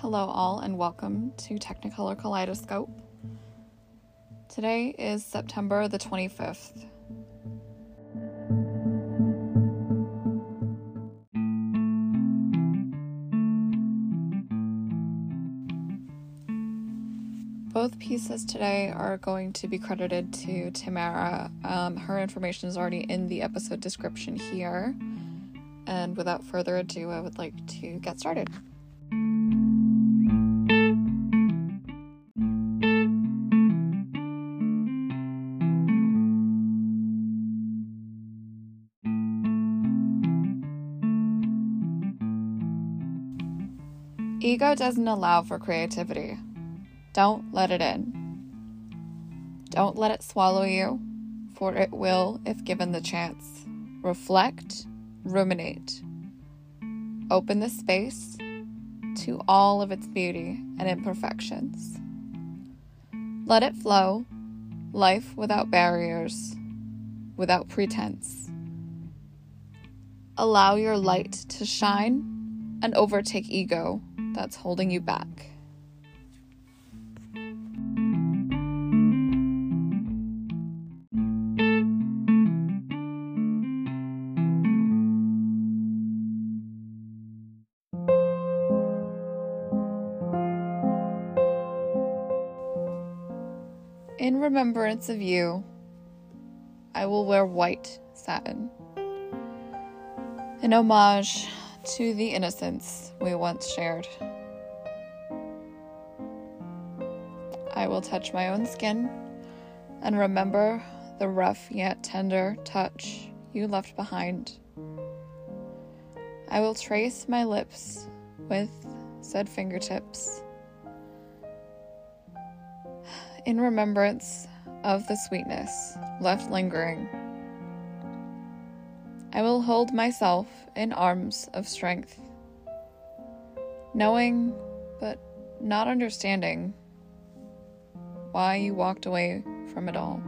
Hello, all, and welcome to Technicolor Kaleidoscope. Today is September the 25th. Both pieces today are going to be credited to Tamara. Um, her information is already in the episode description here. And without further ado, I would like to get started. Ego doesn't allow for creativity. Don't let it in. Don't let it swallow you, for it will if given the chance. Reflect, ruminate. Open the space to all of its beauty and imperfections. Let it flow, life without barriers, without pretense. Allow your light to shine and overtake ego that's holding you back. In remembrance of you, I will wear white satin. In homage to the innocence we once shared. I will touch my own skin and remember the rough yet tender touch you left behind. I will trace my lips with said fingertips in remembrance of the sweetness left lingering. I will hold myself in arms of strength, knowing but not understanding why you walked away from it all.